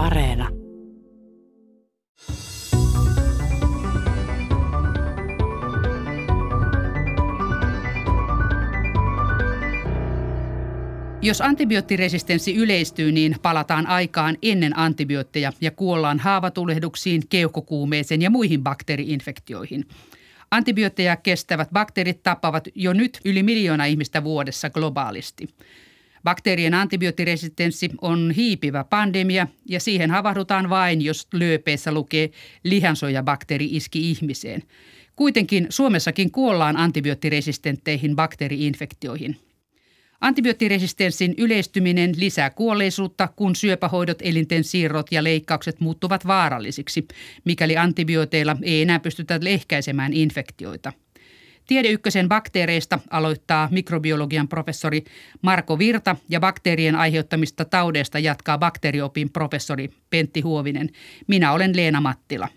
Areena. Jos antibioottiresistenssi yleistyy, niin palataan aikaan ennen antibiootteja ja kuollaan haavatulehduksiin, keuhkokuumeeseen ja muihin bakteeriinfektioihin. Antibiootteja kestävät bakteerit tappavat jo nyt yli miljoona ihmistä vuodessa globaalisti. Bakteerien antibioottiresistenssi on hiipivä pandemia ja siihen havahdutaan vain, jos lööpeissä lukee lihansuojabakteeri iski ihmiseen. Kuitenkin Suomessakin kuollaan antibioottiresistentteihin bakteeriinfektioihin – Antibioottiresistenssin yleistyminen lisää kuolleisuutta, kun syöpähoidot, elinten siirrot ja leikkaukset muuttuvat vaarallisiksi, mikäli antibiooteilla ei enää pystytä ehkäisemään infektioita. Tiede Ykkösen bakteereista aloittaa mikrobiologian professori Marko Virta ja bakteerien aiheuttamista taudeista jatkaa bakteeriopin professori Pentti Huovinen. Minä olen Leena Mattila.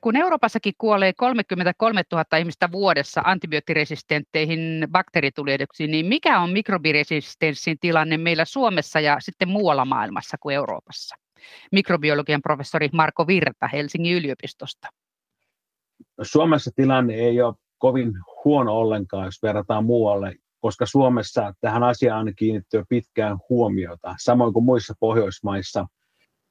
Kun Euroopassakin kuolee 33 000 ihmistä vuodessa antibioottiresistentteihin bakteeritulehduksiin, niin mikä on mikrobiresistenssin tilanne meillä Suomessa ja sitten muualla maailmassa kuin Euroopassa? Mikrobiologian professori Marko Virta Helsingin yliopistosta. Suomessa tilanne ei ole kovin huono ollenkaan, jos verrataan muualle, koska Suomessa tähän asiaan on kiinnitty pitkään huomiota, samoin kuin muissa Pohjoismaissa –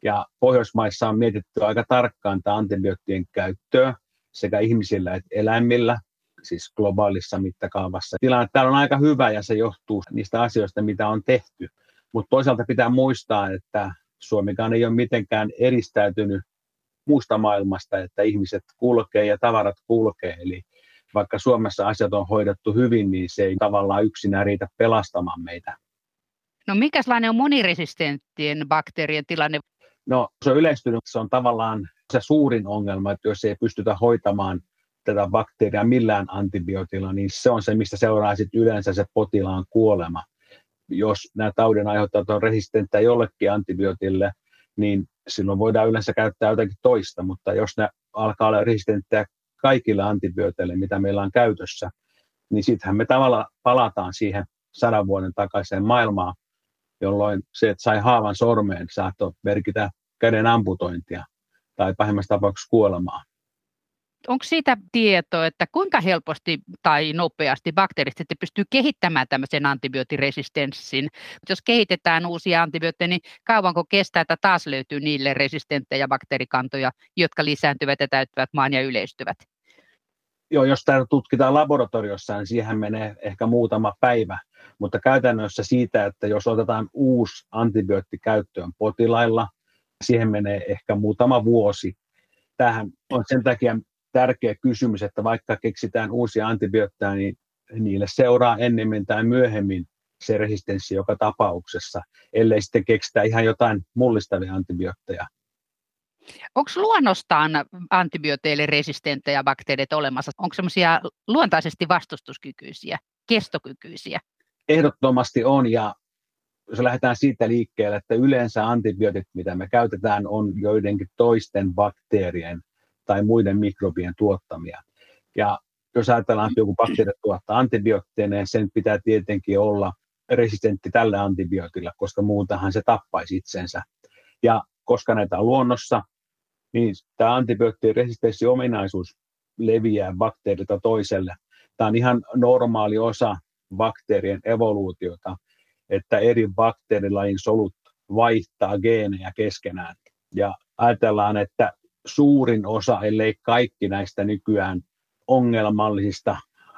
ja Pohjoismaissa on mietitty aika tarkkaan tämä antibioottien käyttöä sekä ihmisillä että eläimillä, siis globaalissa mittakaavassa. Tilanne täällä on aika hyvä ja se johtuu niistä asioista, mitä on tehty. Mutta toisaalta pitää muistaa, että Suomikaan ei ole mitenkään eristäytynyt muusta maailmasta, että ihmiset kulkee ja tavarat kulkee. Eli vaikka Suomessa asiat on hoidettu hyvin, niin se ei tavallaan yksinään riitä pelastamaan meitä. No mikäslainen on moniresistenttien bakteerien tilanne? No se on yleistynyt, se on tavallaan se suurin ongelma, että jos ei pystytä hoitamaan tätä bakteeria millään antibiootilla, niin se on se, mistä seuraa sitten yleensä se potilaan kuolema. Jos nämä taudin aiheuttajat on resistenttejä jollekin antibiootille, niin silloin voidaan yleensä käyttää jotakin toista, mutta jos ne alkaa olla resistenttejä kaikille antibiooteille, mitä meillä on käytössä, niin sittenhän me tavallaan palataan siihen sadan vuoden takaiseen maailmaan, jolloin se, että sai haavan sormeen, saattoi merkitä käden amputointia tai pahimmassa tapauksessa kuolemaa. Onko siitä tietoa, että kuinka helposti tai nopeasti bakteerit sitten pystyy kehittämään tämmöisen antibioottiresistenssin? Jos kehitetään uusia antibiootteja, niin kauanko kestää, että taas löytyy niille resistenttejä bakteerikantoja, jotka lisääntyvät ja täyttävät maan ja yleistyvät? Joo, jos tämä tutkitaan laboratoriossa, niin siihen menee ehkä muutama päivä, mutta käytännössä siitä, että jos otetaan uusi antibiootti käyttöön potilailla, siihen menee ehkä muutama vuosi. Tähän on sen takia tärkeä kysymys, että vaikka keksitään uusia antibiootteja, niin niille seuraa ennemmin tai myöhemmin se resistenssi joka tapauksessa, ellei sitten keksitä ihan jotain mullistavia antibiootteja. Onko luonnostaan antibiooteille resistenttejä bakteerit olemassa? Onko semmoisia luontaisesti vastustuskykyisiä, kestokykyisiä? Ehdottomasti on ja jos lähdetään siitä liikkeelle, että yleensä antibiootit, mitä me käytetään, on joidenkin toisten bakteerien tai muiden mikrobien tuottamia. Ja jos ajatellaan, että joku bakteeri tuottaa antibiootteja, niin sen pitää tietenkin olla resistentti tälle antibiootille, koska muutahan se tappaisi itsensä. Ja koska näitä on luonnossa, niin tämä antibioottien resistenssiominaisuus leviää bakteerilta toiselle. Tämä on ihan normaali osa bakteerien evoluutiota, että eri bakteerilajin solut vaihtaa geenejä keskenään. Ja ajatellaan, että suurin osa, ellei kaikki näistä nykyään ongelmallisista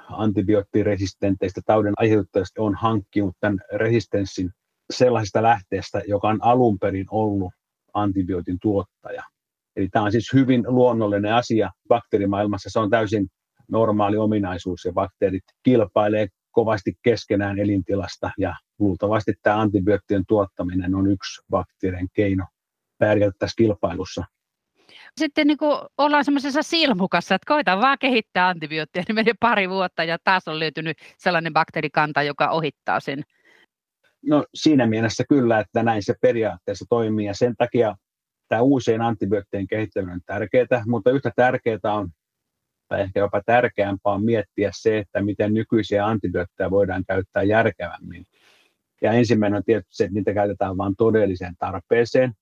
antibioottiresistenteistä taudin aiheuttajista on hankkinut tämän resistenssin sellaisesta lähteestä, joka on alun perin ollut antibiootin tuottaja. Eli tämä on siis hyvin luonnollinen asia bakteerimaailmassa. Se on täysin normaali ominaisuus ja bakteerit kilpailee kovasti keskenään elintilasta ja luultavasti tämä antibioottien tuottaminen on yksi bakteerien keino pärjätä tässä kilpailussa. Sitten niin kuin ollaan semmoisessa silmukassa, että koita vaan kehittää antibiootteja, niin menee pari vuotta ja taas on löytynyt sellainen bakteerikanta, joka ohittaa sen. No siinä mielessä kyllä, että näin se periaatteessa toimii ja sen takia tämä uusien antibioottien kehittäminen on tärkeää, mutta yhtä tärkeää on tai ehkä jopa tärkeämpää on miettiä se, että miten nykyisiä antibiootteja voidaan käyttää järkevämmin. Ja ensimmäinen on tietysti se, että niitä käytetään vain todelliseen tarpeeseen.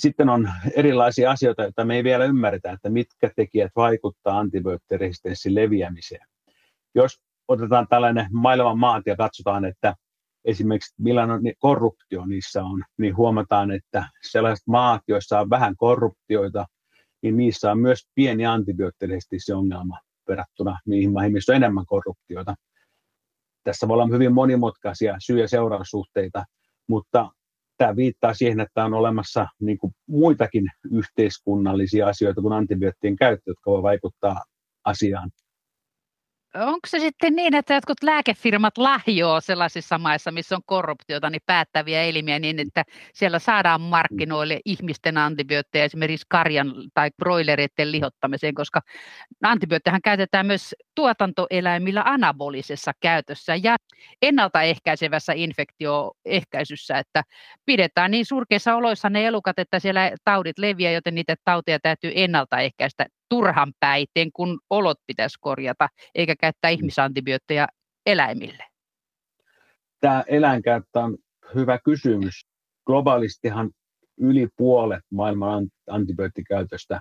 Sitten on erilaisia asioita, joita me ei vielä ymmärretä, että mitkä tekijät vaikuttaa antibioottiresistenssin leviämiseen. Jos otetaan tällainen maailman maat ja katsotaan, että esimerkiksi millainen korruptio niissä on, niin huomataan, että sellaiset maat, joissa on vähän korruptioita, niin niissä on myös pieni antibioottiresistenssiongelma verrattuna niihin maihin, missä on enemmän korruptiota. Tässä voi olla hyvin monimutkaisia syy- ja seuraussuhteita, mutta tämä viittaa siihen, että on olemassa niin kuin muitakin yhteiskunnallisia asioita kuin antibioottien käyttö, jotka voi vaikuttaa asiaan onko se sitten niin, että jotkut lääkefirmat lahjoa sellaisissa maissa, missä on korruptiota, niin päättäviä elimiä niin, että siellä saadaan markkinoille ihmisten antibiootteja esimerkiksi karjan tai broilereiden lihottamiseen, koska antibioottejahan käytetään myös tuotantoeläimillä anabolisessa käytössä ja ennaltaehkäisevässä infektioehkäisyssä, että pidetään niin surkeissa oloissa ne elukat, että siellä taudit leviää, joten niitä tauteja täytyy ennaltaehkäistä turhan päiten, kun olot pitäisi korjata, eikä käyttää mm. ihmisantibiootteja eläimille? Tämä eläinkäyttö on hyvä kysymys. Globaalistihan yli puolet maailman antibioottikäytöstä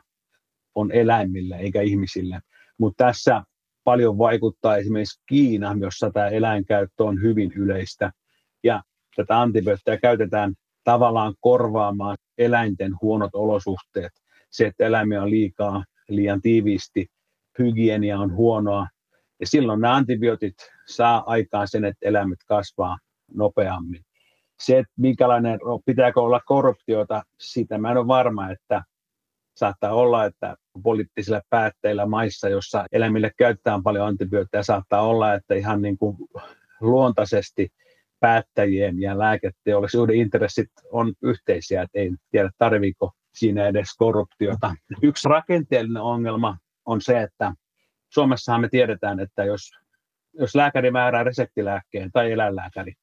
on eläimille eikä ihmisille. Mutta tässä paljon vaikuttaa esimerkiksi Kiina, jossa tämä eläinkäyttö on hyvin yleistä. Ja tätä antibioottia käytetään tavallaan korvaamaan eläinten huonot olosuhteet. Se, että eläimiä on liikaa liian tiiviisti, hygienia on huonoa, ja silloin nämä antibiootit saa aikaan sen, että eläimet kasvaa nopeammin. Se, että minkälainen, pitääkö olla korruptiota, siitä mä en ole varma, että saattaa olla, että poliittisilla päätteillä maissa, jossa eläimille käytetään paljon antibiootteja, saattaa olla, että ihan niin kuin luontaisesti päättäjien ja lääketeollisuuden intressit on yhteisiä, että ei tiedä tarviiko siinä edes korruptiota. Yksi rakenteellinen ongelma on se, että Suomessahan me tiedetään, että jos, jos lääkäri määrää reseptilääkkeen tai eläinlääkäri,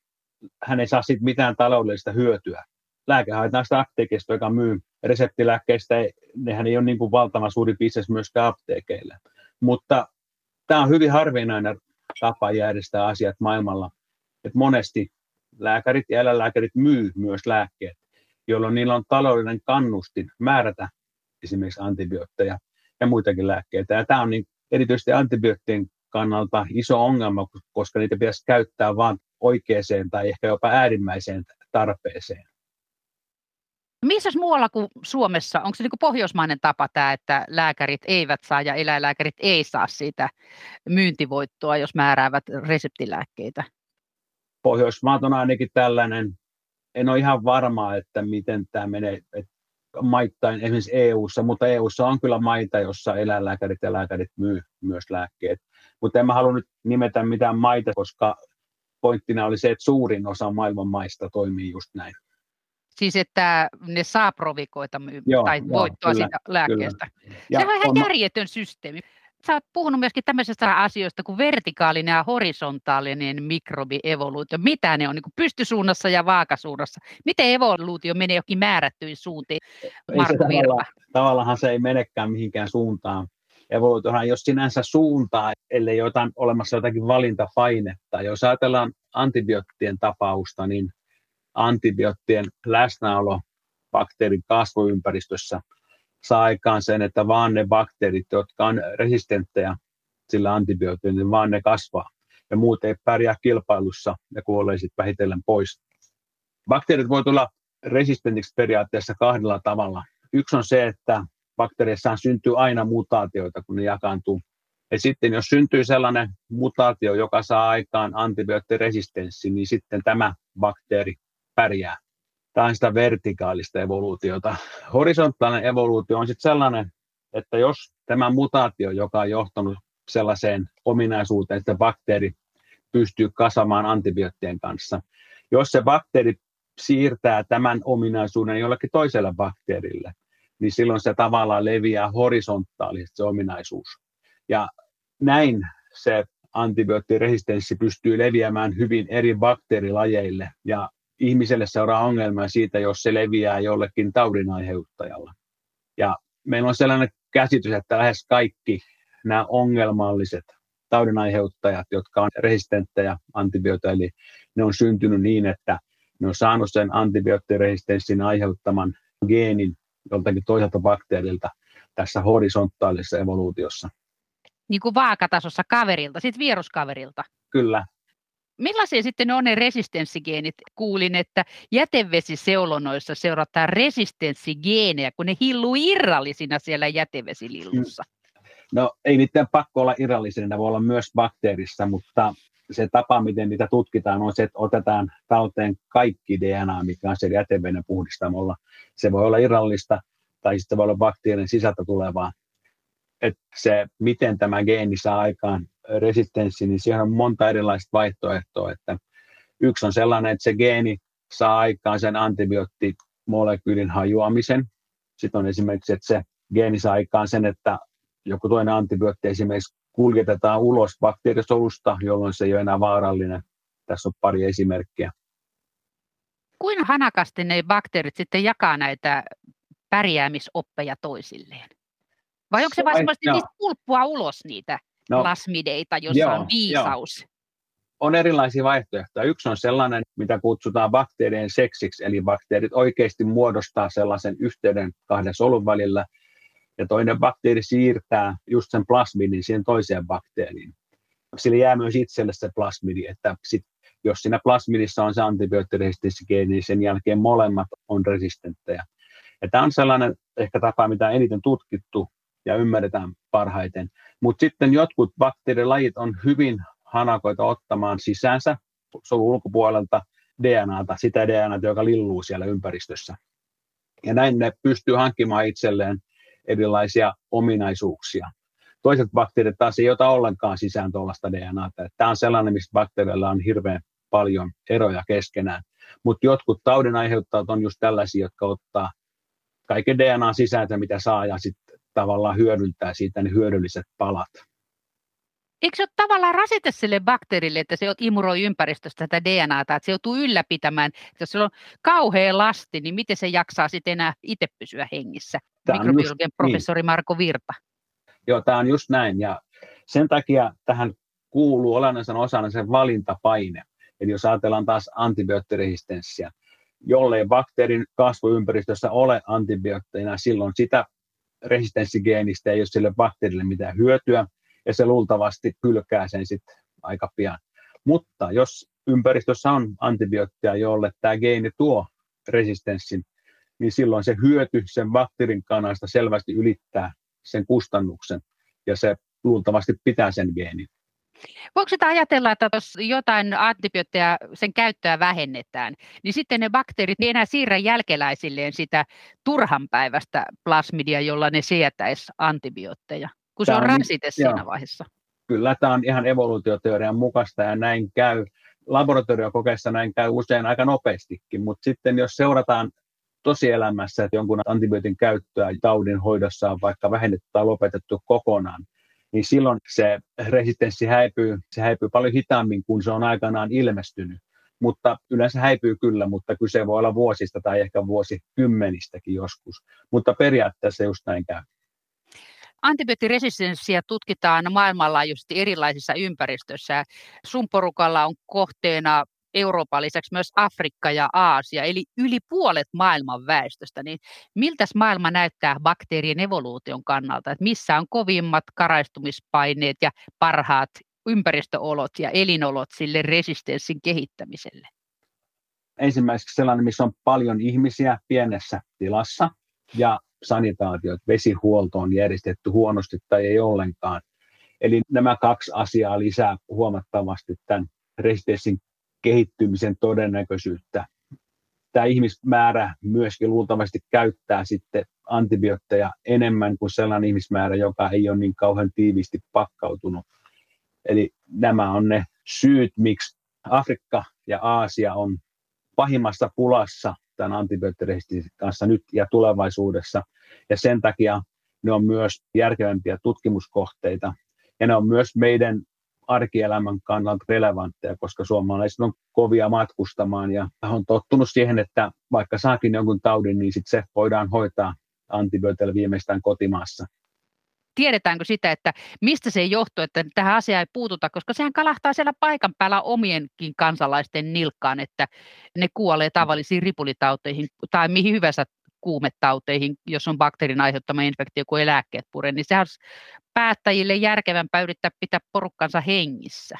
hän ei saa siitä mitään taloudellista hyötyä. Lääke haetaan sitä apteekista, joka myy reseptilääkkeistä, nehän ei ole niin kuin valtavan suuri bisnes myöskään apteekeille. Mutta tämä on hyvin harvinainen tapa järjestää asiat maailmalla, että monesti lääkärit ja eläinlääkärit myy myös lääkkeet jolloin niillä on taloudellinen kannustin määrätä esimerkiksi antibiootteja ja muitakin lääkkeitä. Ja tämä on niin erityisesti antibioottien kannalta iso ongelma, koska niitä pitäisi käyttää vain oikeaan tai ehkä jopa äärimmäiseen tarpeeseen. Missä muualla kuin Suomessa, onko se niin pohjoismainen tapa tämä, että lääkärit eivät saa ja eläinlääkärit ei saa siitä myyntivoittoa, jos määräävät reseptilääkkeitä? Pohjoismaat on ainakin tällainen en ole ihan varma, että miten tämä menee että maittain esimerkiksi EU-ssa, mutta EU-ssa on kyllä maita, jossa eläinlääkärit ja lääkärit myy myös lääkkeet. Mutta en mä halua nyt nimetä mitään maita, koska pointtina oli se, että suurin osa maailman maista toimii just näin. Siis että ne saa provikoita myy- joo, tai joo, voittoa kyllä, siitä lääkkeestä. Kyllä. Se on ihan järjetön systeemi sä oot puhunut myöskin tämmöisestä asioista kuin vertikaalinen ja horisontaalinen mikrobievoluutio. Mitä ne on niin kuin pystysuunnassa ja vaakasuunnassa? Miten evoluutio menee jokin määrättyihin suuntiin, Marko Virva? Tavallaan se ei menekään mihinkään suuntaan. Evoluutiohan jos sinänsä suuntaa, ellei jotain olemassa jotakin valintapainetta. Jos ajatellaan antibioottien tapausta, niin antibioottien läsnäolo bakteerin kasvuympäristössä – saa aikaan sen, että vaan ne bakteerit, jotka on resistenttejä sillä antibiootilla, niin vaan ne kasvaa. Ja muut ei pärjää kilpailussa ja kuolee sitten vähitellen pois. Bakteerit voi tulla resistentiksi periaatteessa kahdella tavalla. Yksi on se, että bakteereissa syntyy aina mutaatioita, kun ne jakaantuu. Ja sitten jos syntyy sellainen mutaatio, joka saa aikaan antibioottiresistenssi, niin sitten tämä bakteeri pärjää. Tämä on sitä vertikaalista evoluutiota. Horisontaalinen evoluutio on sitten sellainen, että jos tämä mutaatio, joka on johtanut sellaiseen ominaisuuteen, että bakteeri pystyy kasvamaan antibioottien kanssa, jos se bakteeri siirtää tämän ominaisuuden jollekin toiselle bakteerille, niin silloin se tavallaan leviää horisontaalisesti se ominaisuus. Ja näin se antibioottiresistenssi pystyy leviämään hyvin eri bakteerilajeille ja ihmiselle seuraa ongelmia siitä, jos se leviää jollekin taudin aiheuttajalle. Ja meillä on sellainen käsitys, että lähes kaikki nämä ongelmalliset taudinaiheuttajat, jotka on resistenttejä antibiooteille, ne on syntynyt niin, että ne on saanut sen antibioottiresistenssin aiheuttaman geenin joltakin toiselta bakteerilta tässä horisontaalisessa evoluutiossa. Niin kuin vaakatasossa kaverilta, sitten viruskaverilta. Kyllä. Millaisia sitten on ne resistenssigeenit? Kuulin, että jätevesiseulonoissa seurataan resistenssigeenejä, kun ne hilluu irrallisina siellä jätevesilillussa. No ei niiden pakko olla irrallisina, ne voi olla myös bakteerissa, mutta se tapa, miten niitä tutkitaan, on se, että otetaan talteen kaikki DNA, mikä on siellä jäteveden puhdistamolla. Se voi olla irrallista tai sitten voi olla bakteerin sisältä tulevaa. Että se, miten tämä geeni saa aikaan resistenssi, niin siihen on monta erilaista vaihtoehtoa. Että yksi on sellainen, että se geeni saa aikaan sen antibiootimolekyylin hajoamisen. Sitten on esimerkiksi, että se geeni saa aikaan sen, että joku toinen antibiootti esimerkiksi kuljetetaan ulos bakteerisolusta, jolloin se ei ole enää vaarallinen. Tässä on pari esimerkkiä. Kuinka hanakasti ne bakteerit sitten jakaa näitä pärjäämisoppeja toisilleen? Vai onko se vain semmoista, niistä pulppua ulos niitä no, plasmideita, jossa joo, on viisaus? Joo. On erilaisia vaihtoehtoja. Yksi on sellainen, mitä kutsutaan bakteerien seksiksi, eli bakteerit oikeasti muodostaa sellaisen yhteyden kahden solun välillä, ja toinen bakteeri siirtää just sen plasmidin siihen toiseen bakteeriin. Sillä jää myös itselle se plasmidi, että sit, jos siinä plasmidissa on se antibioottiresistenssigeeni, niin sen jälkeen molemmat on resistenttejä. Ja tämä on sellainen ehkä tapa, mitä eniten tutkittu ja ymmärretään parhaiten. Mutta sitten jotkut bakteerilajit on hyvin hanakoita ottamaan sisäänsä solun ulkopuolelta DNAta, sitä DNAta, joka lilluu siellä ympäristössä. Ja näin ne pystyy hankkimaan itselleen erilaisia ominaisuuksia. Toiset bakteerit taas ei ota ollenkaan sisään tuollaista DNAta. Tämä on sellainen, missä bakteereilla on hirveän paljon eroja keskenään. Mutta jotkut taudin aiheuttajat on just tällaisia, jotka ottaa kaiken DNA sisältä, mitä saa, ja sitten tavallaan hyödyntää siitä ne hyödylliset palat. Eikö se ole tavallaan rasite sille bakteerille, että se imuroi ympäristöstä tätä DNAta, että se joutuu ylläpitämään, että jos se on kauhea lasti, niin miten se jaksaa sitten enää itse pysyä hengissä? Mikrobiologian professori niin. Marko Virta. Joo, tämä on just näin, ja sen takia tähän kuuluu olennaisen osana se valintapaine. Eli jos ajatellaan taas antibioottiresistenssiä, jollei bakteerin kasvuympäristössä ole antibiootteina, silloin sitä resistenssigeenistä ei ole sille bakteerille mitään hyötyä, ja se luultavasti kylkää sen sitten aika pian. Mutta jos ympäristössä on antibioottia, jolle tämä geeni tuo resistenssin, niin silloin se hyöty sen bakteerin kanasta selvästi ylittää sen kustannuksen, ja se luultavasti pitää sen geenin. Voiko sitä ajatella, että jos jotain antibiootteja, sen käyttöä vähennetään, niin sitten ne bakteerit ei enää siirrä jälkeläisilleen sitä turhanpäiväistä plasmidia, jolla ne sietäisi antibiootteja, kun se on, on rasite siinä joo. vaiheessa? Kyllä, tämä on ihan evoluutioteorian mukaista ja näin käy. Laboratoriokokeissa näin käy usein aika nopeastikin, mutta sitten jos seurataan tosielämässä, että jonkun antibiootin käyttöä taudin hoidossa on vaikka vähennetty tai lopetettu kokonaan, niin silloin se resistenssi häipyy, se häipyy paljon hitaammin kuin se on aikanaan ilmestynyt. Mutta yleensä häipyy kyllä, mutta kyse voi olla vuosista tai ehkä vuosikymmenistäkin joskus. Mutta periaatteessa just näin käy. Antibioottiresistenssiä tutkitaan maailmanlaajuisesti erilaisissa ympäristöissä. Sun porukalla on kohteena Euroopan lisäksi myös Afrikka ja Aasia, eli yli puolet maailman väestöstä, niin miltä maailma näyttää bakteerien evoluution kannalta, että missä on kovimmat karaistumispaineet ja parhaat ympäristöolot ja elinolot sille resistenssin kehittämiselle? Ensimmäiseksi sellainen, missä on paljon ihmisiä pienessä tilassa ja sanitaatio, että vesihuolto on järjestetty huonosti tai ei ollenkaan. Eli nämä kaksi asiaa lisää huomattavasti tämän resistenssin kehittymisen todennäköisyyttä. Tämä ihmismäärä myöskin luultavasti käyttää sitten antibiootteja enemmän kuin sellainen ihmismäärä, joka ei ole niin kauhean tiiviisti pakkautunut. Eli nämä on ne syyt, miksi Afrikka ja Aasia on pahimmassa pulassa tämän antibioottiresistenssin kanssa nyt ja tulevaisuudessa. Ja sen takia ne on myös järkevämpiä tutkimuskohteita. Ja ne on myös meidän arkielämän kannalta relevantteja, koska suomalaiset on kovia matkustamaan ja on tottunut siihen, että vaikka saakin jonkun taudin, niin sit se voidaan hoitaa antibiootilla viimeistään kotimaassa. tiedetäänkö sitä, että mistä se johtuu, että tähän asiaan ei puututa, koska sehän kalahtaa siellä paikan päällä omienkin kansalaisten nilkkaan, että ne kuolee tavallisiin ripulitauteihin tai mihin hyvänsä kuumetauteihin, jos on bakteerin aiheuttama infektio, kun ei lääkkeet pure, niin sehän olisi päättäjille järkevämpää yrittää pitää porukkansa hengissä.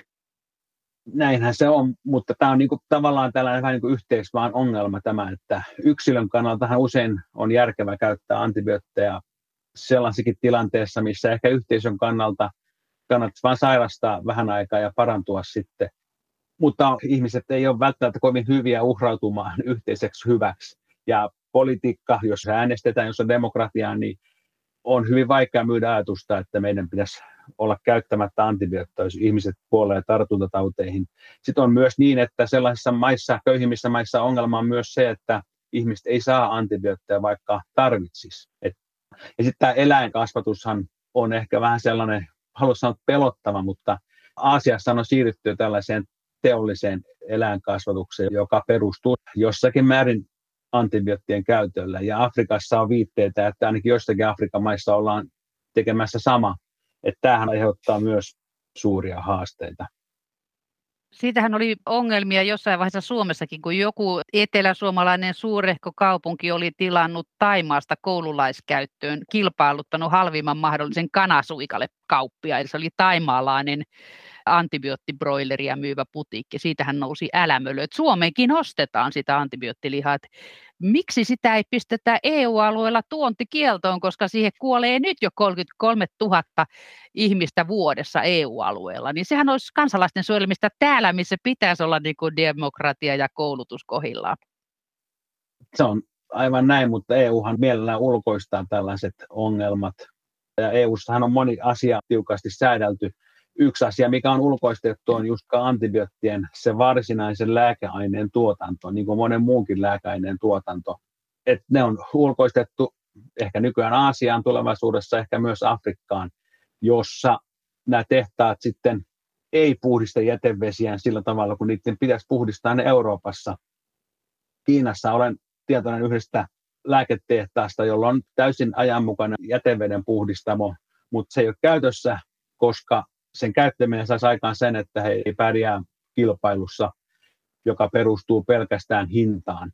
Näinhän se on, mutta tämä on niin kuin, tavallaan tällainen vähän niin kuin yhteisvaan ongelma tämä, että yksilön kannalta usein on järkevä käyttää antibiootteja sellaisessakin tilanteessa, missä ehkä yhteisön kannalta kannattaisi vain sairastaa vähän aikaa ja parantua sitten. Mutta ihmiset ei ole välttämättä kovin hyviä uhrautumaan yhteiseksi hyväksi. Ja politiikka, jos äänestetään, jos on demokratiaa, niin on hyvin vaikea myydä ajatusta, että meidän pitäisi olla käyttämättä antibiootteja, jos ihmiset kuolee tartuntatauteihin. Sitten on myös niin, että sellaisissa maissa, köyhimmissä maissa ongelma on myös se, että ihmiset ei saa antibiootteja, vaikka tarvitsisi. Et, ja sitten tämä eläinkasvatushan on ehkä vähän sellainen, haluaisin sanoa pelottava, mutta Aasiassa on siirrytty tällaiseen teolliseen eläinkasvatukseen, joka perustuu jossakin määrin antibioottien käytöllä. Ja Afrikassa on viitteitä, että ainakin joissakin Afrikan maissa ollaan tekemässä sama. Että tämähän aiheuttaa myös suuria haasteita. Siitähän oli ongelmia jossain vaiheessa Suomessakin, kun joku eteläsuomalainen suurehko kaupunki oli tilannut Taimaasta koululaiskäyttöön, kilpailuttanut halvimman mahdollisen kanasuikalle kauppia. Eli se oli taimaalainen antibioottibroileria myyvä putiikki. Siitähän nousi älämölö, että Suomeenkin ostetaan sitä antibioottilihaa. Että miksi sitä ei pistetä EU-alueella tuontikieltoon, koska siihen kuolee nyt jo 33 000 ihmistä vuodessa EU-alueella. Niin sehän olisi kansalaisten suojelemista täällä, missä pitäisi olla niin kuin demokratia ja koulutus kohillaan. Se on aivan näin, mutta EUhan mielellään ulkoistaa tällaiset ongelmat. Ja EUssahan on moni asia tiukasti säädelty yksi asia, mikä on ulkoistettu, on just antibioottien se varsinaisen lääkeaineen tuotanto, niin kuin monen muunkin lääkeaineen tuotanto. Et ne on ulkoistettu ehkä nykyään Aasiaan tulevaisuudessa, ehkä myös Afrikkaan, jossa nämä tehtaat sitten ei puhdista jätevesiään sillä tavalla, kun niiden pitäisi puhdistaa ne Euroopassa. Kiinassa olen tietoinen yhdestä lääketehtaasta, jolla on täysin ajanmukainen jäteveden puhdistamo, mutta se ei ole käytössä, koska sen käyttäminen saisi aikaan sen, että he ei pärjää kilpailussa, joka perustuu pelkästään hintaan.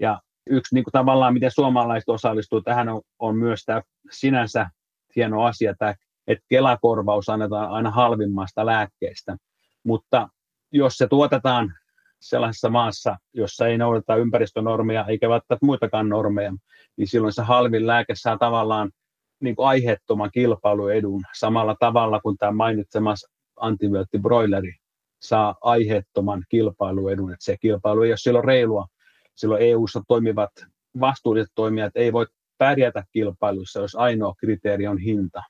Ja yksi niin kuin tavallaan, miten suomalaiset osallistuu tähän, on, on myös tämä sinänsä hieno asia, tämä, että Kelakorvaus annetaan aina halvimmasta lääkkeestä. Mutta jos se tuotetaan sellaisessa maassa, jossa ei noudata ympäristönormeja eikä välttämättä muitakaan normeja, niin silloin se halvin lääke saa tavallaan niin kuin aiheettoman kilpailuedun samalla tavalla kuin tämä mainitsemas antibioottibroileri saa aiheettoman kilpailuedun, että se kilpailu ei ole silloin reilua. Silloin EU-ssa toimivat vastuulliset toimijat ei voi pärjätä kilpailussa, jos ainoa kriteeri on hinta.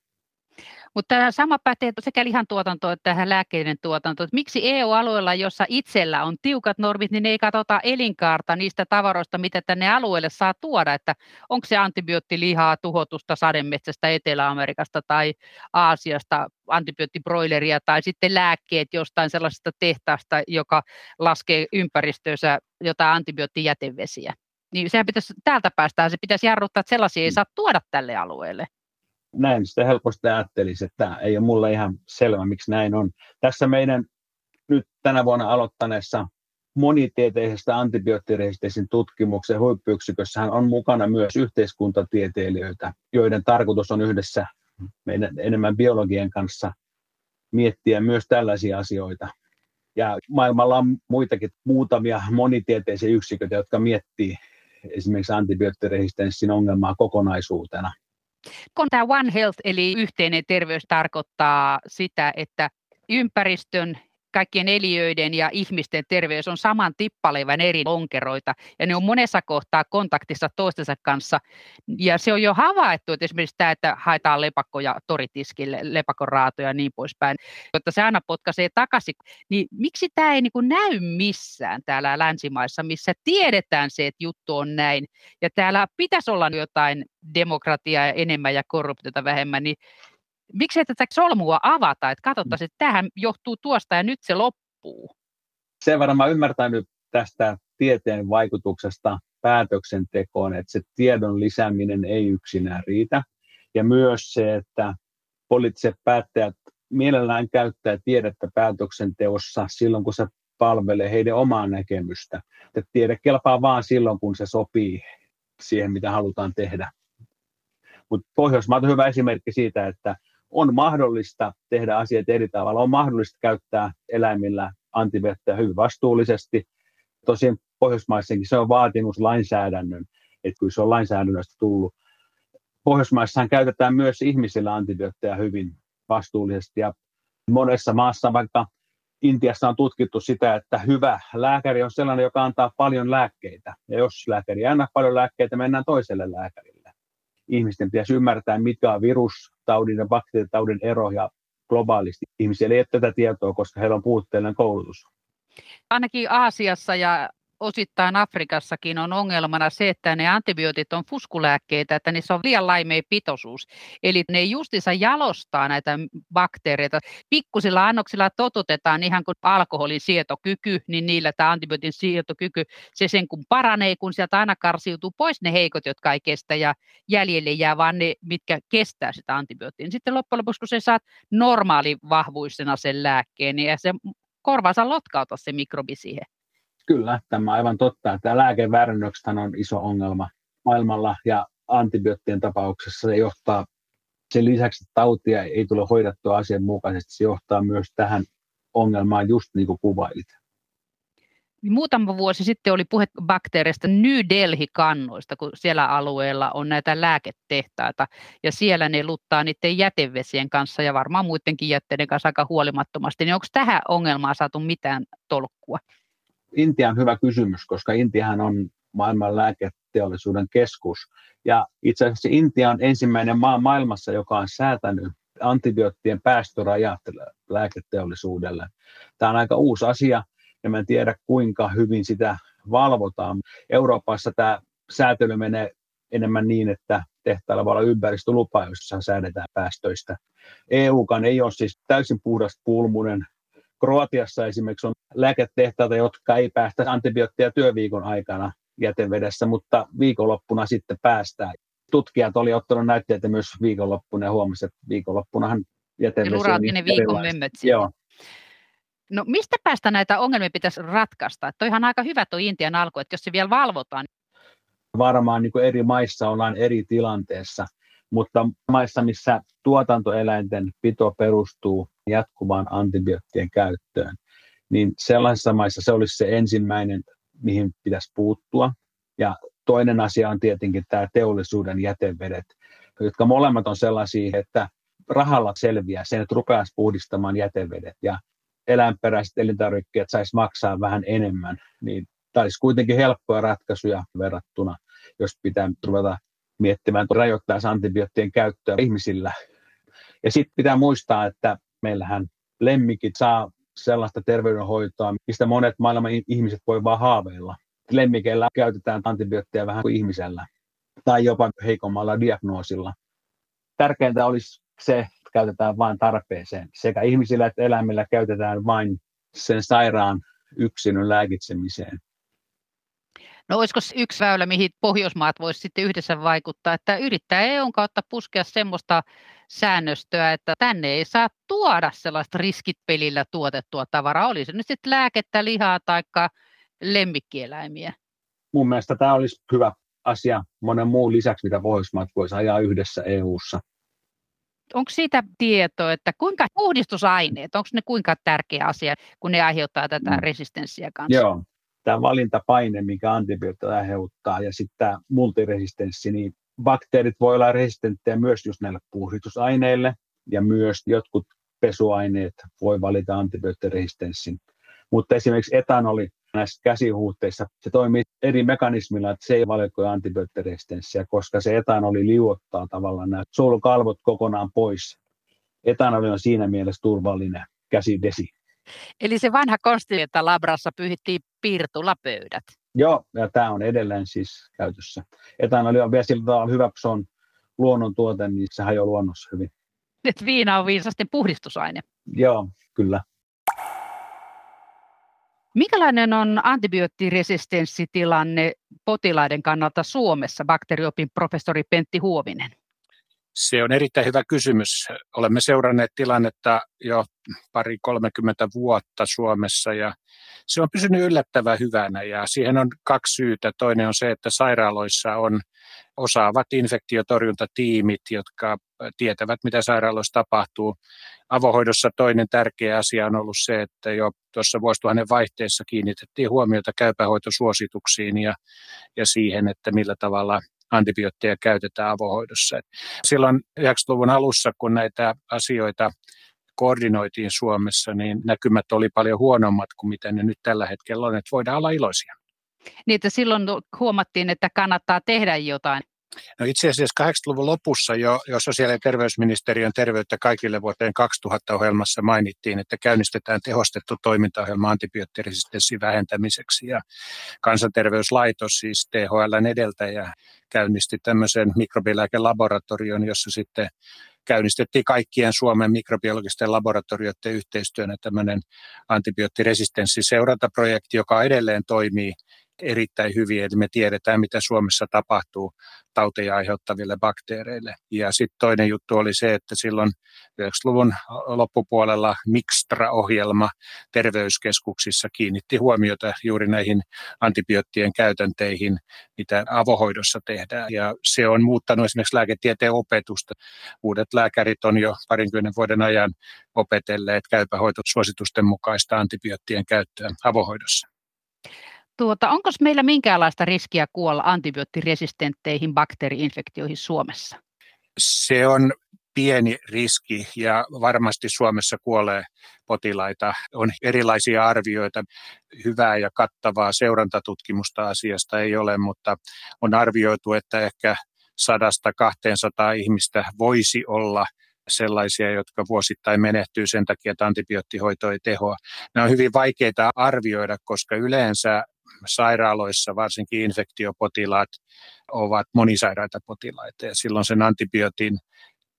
Mutta tämä sama pätee sekä lihantuotantoon että tähän lääkkeiden tuotantoon. Miksi EU-alueella, jossa itsellä on tiukat normit, niin ei katsota elinkaarta niistä tavaroista, mitä tänne alueelle saa tuoda, että onko se antibioottilihaa tuhotusta sademetsästä Etelä-Amerikasta tai Aasiasta, antibioottibroileria tai sitten lääkkeet jostain sellaisesta tehtaasta, joka laskee ympäristöönsä jotain antibioottijätevesiä. Niin sehän pitäisi, täältä päästään, se pitäisi jarruttaa, että sellaisia ei saa tuoda tälle alueelle näin sitä helposti ajattelisi, että ei ole mulle ihan selvä, miksi näin on. Tässä meidän nyt tänä vuonna aloittaneessa monitieteisessä antibioottiresistenssin tutkimuksen huippuyksikössähän on mukana myös yhteiskuntatieteilijöitä, joiden tarkoitus on yhdessä meidän enemmän biologien kanssa miettiä myös tällaisia asioita. Ja maailmalla on muitakin muutamia monitieteisiä yksiköitä, jotka miettii esimerkiksi antibioottiresistenssin ongelmaa kokonaisuutena. Kun tämä One Health eli yhteinen terveys tarkoittaa sitä, että ympäristön kaikkien eliöiden ja ihmisten terveys on saman tippaleivän eri lonkeroita, ja ne on monessa kohtaa kontaktissa toistensa kanssa. Ja se on jo havaittu, että esimerkiksi tämä, että haetaan lepakkoja toritiskille, lepakoraatoja ja niin poispäin, jotta se aina potkaisee takaisin. Niin miksi tämä ei niin näy missään täällä länsimaissa, missä tiedetään se, että juttu on näin, ja täällä pitäisi olla jotain demokratiaa enemmän ja korruptiota vähemmän, niin miksi ei tätä solmua avata, että katsottaisiin, että tähän johtuu tuosta ja nyt se loppuu? Sen verran mä ymmärtänyt tästä tieteen vaikutuksesta päätöksentekoon, että se tiedon lisääminen ei yksinään riitä. Ja myös se, että poliittiset päättäjät mielellään käyttää tiedettä päätöksenteossa silloin, kun se palvelee heidän omaa näkemystä. Että tiede kelpaa vaan silloin, kun se sopii siihen, mitä halutaan tehdä. Mutta Pohjoismaat on hyvä esimerkki siitä, että on mahdollista tehdä asiat eri tavalla. On mahdollista käyttää eläimillä antibiootteja hyvin vastuullisesti. Tosin Pohjoismaissakin se on vaatimus lainsäädännön, että kun se on lainsäädännöstä tullut. Pohjoismaissahan käytetään myös ihmisillä antibiootteja hyvin vastuullisesti ja monessa maassa, vaikka Intiassa on tutkittu sitä, että hyvä lääkäri on sellainen, joka antaa paljon lääkkeitä. Ja jos lääkäri ei anna paljon lääkkeitä, mennään toiselle lääkärille. Ihmisten pitäisi ymmärtää, mikä on virustaudin ja bakteeritaudin ero ja globaalisti. Ihmisillä ei ole tätä tietoa, koska heillä on puutteellinen koulutus. Ainakin Aasiassa ja osittain Afrikassakin on ongelmana se, että ne antibiootit on fuskulääkkeitä, että niissä on liian laimea pitoisuus. Eli ne justissa jalostaa näitä bakteereita. Pikkusilla annoksilla totutetaan ihan kuin alkoholin sietokyky, niin niillä tämä antibiootin sietokyky, se sen kun paranee, kun sieltä aina karsiutuu pois ne heikot, jotka ei kestä ja jäljelle jää vaan ne, mitkä kestää sitä antibioottia. Sitten loppujen lopuksi, kun sä saat normaali vahvuisena sen lääkkeen, niin se korvaansa lotkauta se mikrobi siihen. Kyllä, tämä on aivan totta. Tämä lääkeväärennökset on iso ongelma maailmalla ja antibioottien tapauksessa se johtaa sen lisäksi, että tautia ei tule hoidettua asianmukaisesti, se johtaa myös tähän ongelmaan just niin kuin kuvailit. Muutama vuosi sitten oli puhe bakteereista New Delhi-kannoista, kun siellä alueella on näitä lääketehtaita, ja siellä ne luttaa niiden jätevesien kanssa ja varmaan muidenkin jätteiden kanssa aika huolimattomasti. Niin onko tähän ongelmaan saatu mitään tolkkua? Intia on hyvä kysymys, koska Intiahan on maailman lääketeollisuuden keskus. Ja itse asiassa Intia on ensimmäinen maa maailmassa, joka on säätänyt antibioottien päästörajat lääketeollisuudelle. Tämä on aika uusi asia, ja mä en tiedä kuinka hyvin sitä valvotaan. Euroopassa tämä säätely menee enemmän niin, että tehtailla voi olla ympäristölupa, jossa säädetään päästöistä. EUkan ei ole siis täysin puhdas pulmunen Kroatiassa esimerkiksi on lääketehtaita, jotka ei päästä antibioottia työviikon aikana jätevedessä, mutta viikonloppuna sitten päästään. Tutkijat oli ottanut näytteitä myös viikonloppuna ja huomasivat, että viikonloppunahan jätevesi on niin viikon Joo. No mistä päästä näitä ongelmia pitäisi ratkaista? Että ihan aika hyvä tuo Intian alku, että jos se vielä valvotaan. Varmaan niin kuin eri maissa ollaan eri tilanteessa, mutta maissa, missä tuotantoeläinten pito perustuu jatkuvaan antibioottien käyttöön, niin sellaisissa maissa se olisi se ensimmäinen, mihin pitäisi puuttua. Ja toinen asia on tietenkin tämä teollisuuden jätevedet, jotka molemmat on sellaisia, että rahalla selviää sen, että rupeaisi puhdistamaan jätevedet ja eläinperäiset elintarvikkeet saisi maksaa vähän enemmän, niin tämä olisi kuitenkin helppoja ratkaisuja verrattuna, jos pitää ruveta miettimään, että rajoittaisi antibioottien käyttöä ihmisillä. Ja sitten pitää muistaa, että meillähän lemmikit saa sellaista terveydenhoitoa, mistä monet maailman ihmiset voi vaan haaveilla. Lemmikeillä käytetään antibiootteja vähän kuin ihmisellä tai jopa heikommalla diagnoosilla. Tärkeintä olisi se, että käytetään vain tarpeeseen. Sekä ihmisillä että eläimillä käytetään vain sen sairaan yksilön lääkitsemiseen. No olisiko yksi väylä, mihin Pohjoismaat voisi sitten yhdessä vaikuttaa, että yrittää EUn kautta puskea semmoista säännöstöä, että tänne ei saa tuoda sellaista riskit pelillä tuotettua tavaraa, olisi nyt sitten lääkettä, lihaa tai lemmikkieläimiä. Mun mielestä tämä olisi hyvä asia monen muun lisäksi, mitä Pohjoismaat voisi ajaa yhdessä EU:ssa. Onko siitä tietoa, että kuinka puhdistusaineet, onko ne kuinka tärkeä asia, kun ne aiheuttaa tätä mm. resistenssiä kanssa? Joo, tämä valintapaine, mikä antibiootti aiheuttaa, ja sitten tämä multiresistenssi, niin bakteerit voi olla resistenttejä myös just näille puhdistusaineille, ja myös jotkut pesuaineet voi valita antibioottiresistenssin. Mutta esimerkiksi etanoli näissä käsihuutteissa, se toimii eri mekanismilla, että se ei valikoi antibioottiresistenssiä, koska se etanoli liuottaa tavallaan nämä suolukalvot kokonaan pois. Etanoli on siinä mielessä turvallinen käsidesi. Eli se vanha konsti, että labrassa pyhittiin piirtulapöydät. Joo, ja tämä on edelleen siis käytössä. Etanoli on vielä sillä tavalla hyvä, kun se on luonnontuote, niin se hajoaa luonnossa hyvin. Et viina on viisasti puhdistusaine. Joo, kyllä. Minkälainen on antibioottiresistenssitilanne potilaiden kannalta Suomessa, bakteriopin professori Pentti Huovinen? Se on erittäin hyvä kysymys. Olemme seuranneet tilannetta jo pari 30 vuotta Suomessa ja se on pysynyt yllättävän hyvänä ja siihen on kaksi syytä. Toinen on se, että sairaaloissa on osaavat infektiotorjuntatiimit, jotka tietävät, mitä sairaaloissa tapahtuu. Avohoidossa toinen tärkeä asia on ollut se, että jo tuossa vuosituhannen vaihteessa kiinnitettiin huomiota käypähoitosuosituksiin ja, ja siihen, että millä tavalla antibiootteja käytetään avohoidossa. Silloin 90-luvun alussa, kun näitä asioita koordinoitiin Suomessa, niin näkymät oli paljon huonommat kuin mitä ne nyt tällä hetkellä on, että voidaan olla iloisia. Että silloin huomattiin, että kannattaa tehdä jotain. No itse asiassa 80-luvun lopussa jo, jo sosiaali- ja terveysministeriön terveyttä kaikille vuoteen 2000 ohjelmassa mainittiin, että käynnistetään tehostettu toimintaohjelma antibioottiresistenssin vähentämiseksi. Ja kansanterveyslaitos, siis THLn edeltäjä, käynnisti tämmöisen mikrobilääkelaboratorion, jossa sitten käynnistettiin kaikkien Suomen mikrobiologisten laboratorioiden yhteistyönä tämmöinen antibioottiresistenssiseurantaprojekti, joka edelleen toimii erittäin hyvin, eli me tiedetään, mitä Suomessa tapahtuu tauteja aiheuttaville bakteereille. Ja sitten toinen juttu oli se, että silloin 90-luvun loppupuolella Mixtra-ohjelma terveyskeskuksissa kiinnitti huomiota juuri näihin antibioottien käytänteihin, mitä avohoidossa tehdään. Ja se on muuttanut esimerkiksi lääketieteen opetusta. Uudet lääkärit on jo parinkymmenen vuoden ajan opetelleet käypähoitosuositusten mukaista antibioottien käyttöä avohoidossa. Tuota, onko meillä minkäänlaista riskiä kuolla antibioottiresistentteihin bakteeriinfektioihin Suomessa? Se on pieni riski ja varmasti Suomessa kuolee potilaita. On erilaisia arvioita. Hyvää ja kattavaa seurantatutkimusta asiasta ei ole, mutta on arvioitu, että ehkä 100-200 ihmistä voisi olla sellaisia, jotka vuosittain menehtyy sen takia, että antibioottihoito ei tehoa. Nämä on hyvin vaikeita arvioida, koska yleensä sairaaloissa varsinkin infektiopotilaat ovat monisairaita potilaita ja silloin sen antibiootin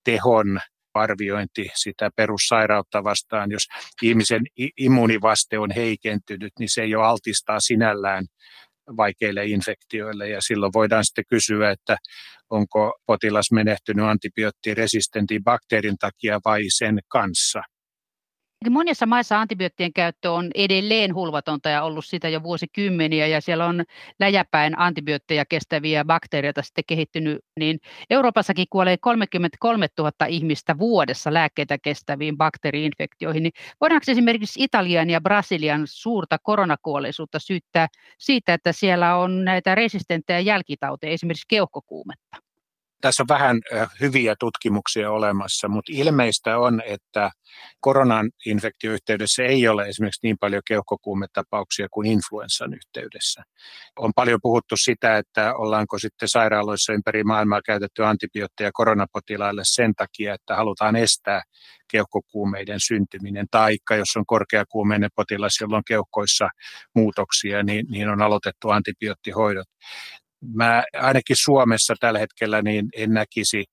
tehon arviointi sitä perussairautta vastaan, jos ihmisen immunivaste on heikentynyt, niin se jo altistaa sinällään vaikeille infektioille ja silloin voidaan sitten kysyä, että onko potilas menehtynyt antibioottiresistentin bakteerin takia vai sen kanssa. Monissa maissa antibioottien käyttö on edelleen hulvatonta ja ollut sitä jo vuosikymmeniä ja siellä on läjäpäin antibiootteja kestäviä bakteereita sitten kehittynyt, niin Euroopassakin kuolee 33 000 ihmistä vuodessa lääkkeitä kestäviin bakteeriinfektioihin. Niin voidaanko esimerkiksi Italian ja Brasilian suurta koronakuolleisuutta syyttää siitä, että siellä on näitä resistenttejä jälkitauteja, esimerkiksi keuhkokuumetta? Tässä on vähän hyviä tutkimuksia olemassa, mutta ilmeistä on, että koronan infektioyhteydessä ei ole esimerkiksi niin paljon keuhkokuumetapauksia kuin influenssan yhteydessä. On paljon puhuttu sitä, että ollaanko sitten sairaaloissa ympäri maailmaa käytetty antibiootteja koronapotilaille sen takia, että halutaan estää keuhkokuumeiden syntyminen, tai jos on korkeakuumeinen potilas, jolla on keuhkoissa muutoksia, niin, niin on aloitettu antibioottihoidot mä ainakin Suomessa tällä hetkellä niin en näkisi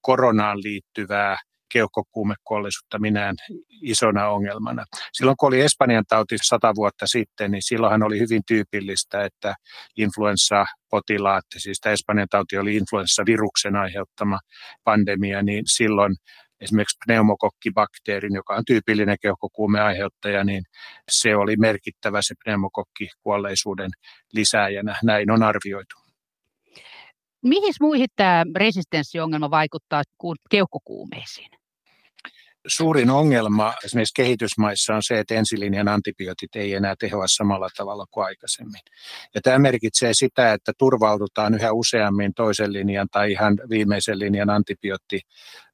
koronaan liittyvää keuhkokuumekollisuutta minään isona ongelmana. Silloin kun oli Espanjan tauti sata vuotta sitten, niin silloinhan oli hyvin tyypillistä, että influenssapotilaat, siis tämä Espanjan tauti oli influenssaviruksen aiheuttama pandemia, niin silloin esimerkiksi pneumokokkibakteerin, joka on tyypillinen keuhkokuumeaiheuttaja, niin se oli merkittävä se pneumokokkikuolleisuuden lisääjänä. Näin on arvioitu. Mihin muihin tämä resistenssiongelma vaikuttaa kuin keuhkokuumeisiin? Suurin ongelma esimerkiksi kehitysmaissa on se, että ensilinjan antibiootit ei enää tehoa samalla tavalla kuin aikaisemmin. Ja tämä merkitsee sitä, että turvaudutaan yhä useammin toisen linjan tai ihan viimeisen linjan antibiootti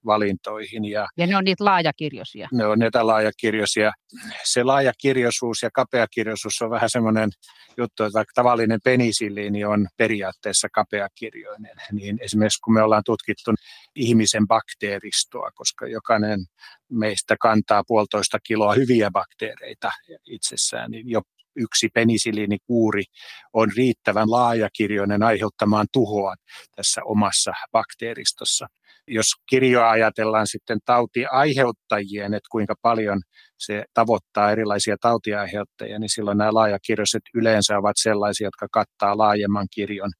valintoihin. Ja, ja ne on niitä laajakirjoisia. Ne on niitä laajakirjoisia. Se laajakirjoisuus ja kapeakirjoisuus on vähän semmoinen juttu, että vaikka tavallinen penisilliini on periaatteessa kapeakirjoinen, niin esimerkiksi kun me ollaan tutkittu ihmisen bakteeristoa, koska jokainen meistä kantaa puolitoista kiloa hyviä bakteereita itsessään, niin jo yksi penisiliinikuuri on riittävän laajakirjoinen aiheuttamaan tuhoa tässä omassa bakteeristossa. Jos kirjoa ajatellaan sitten tautiaiheuttajien, että kuinka paljon se tavoittaa erilaisia tautiaiheuttajia, niin silloin nämä laajakirjoiset yleensä ovat sellaisia, jotka kattaa laajemman kirjon